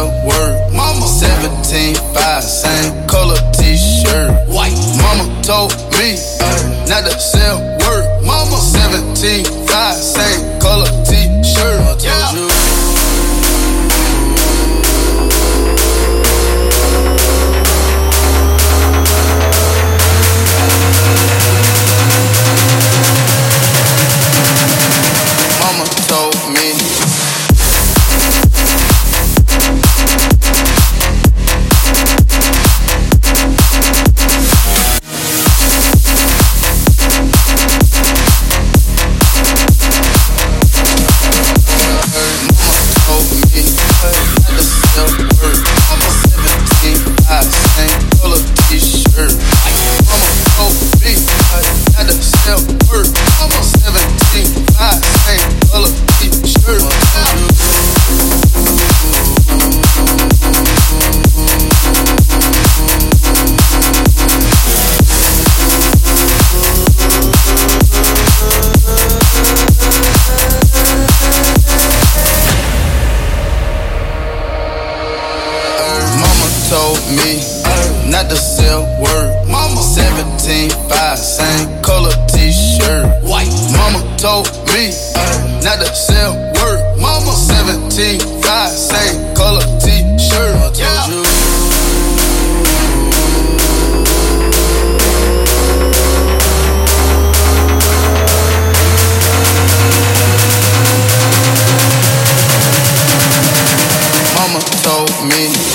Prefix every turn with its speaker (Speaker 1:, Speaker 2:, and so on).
Speaker 1: the word. Mama 17, 5, same color t-shirt. White. Mama told me uh, not to sell told me not to sell word. Mama 17, 5, same color t-shirt. White. Mama told me not to sell word. Mama 17, 5, same color t-shirt. I told you. Mama told me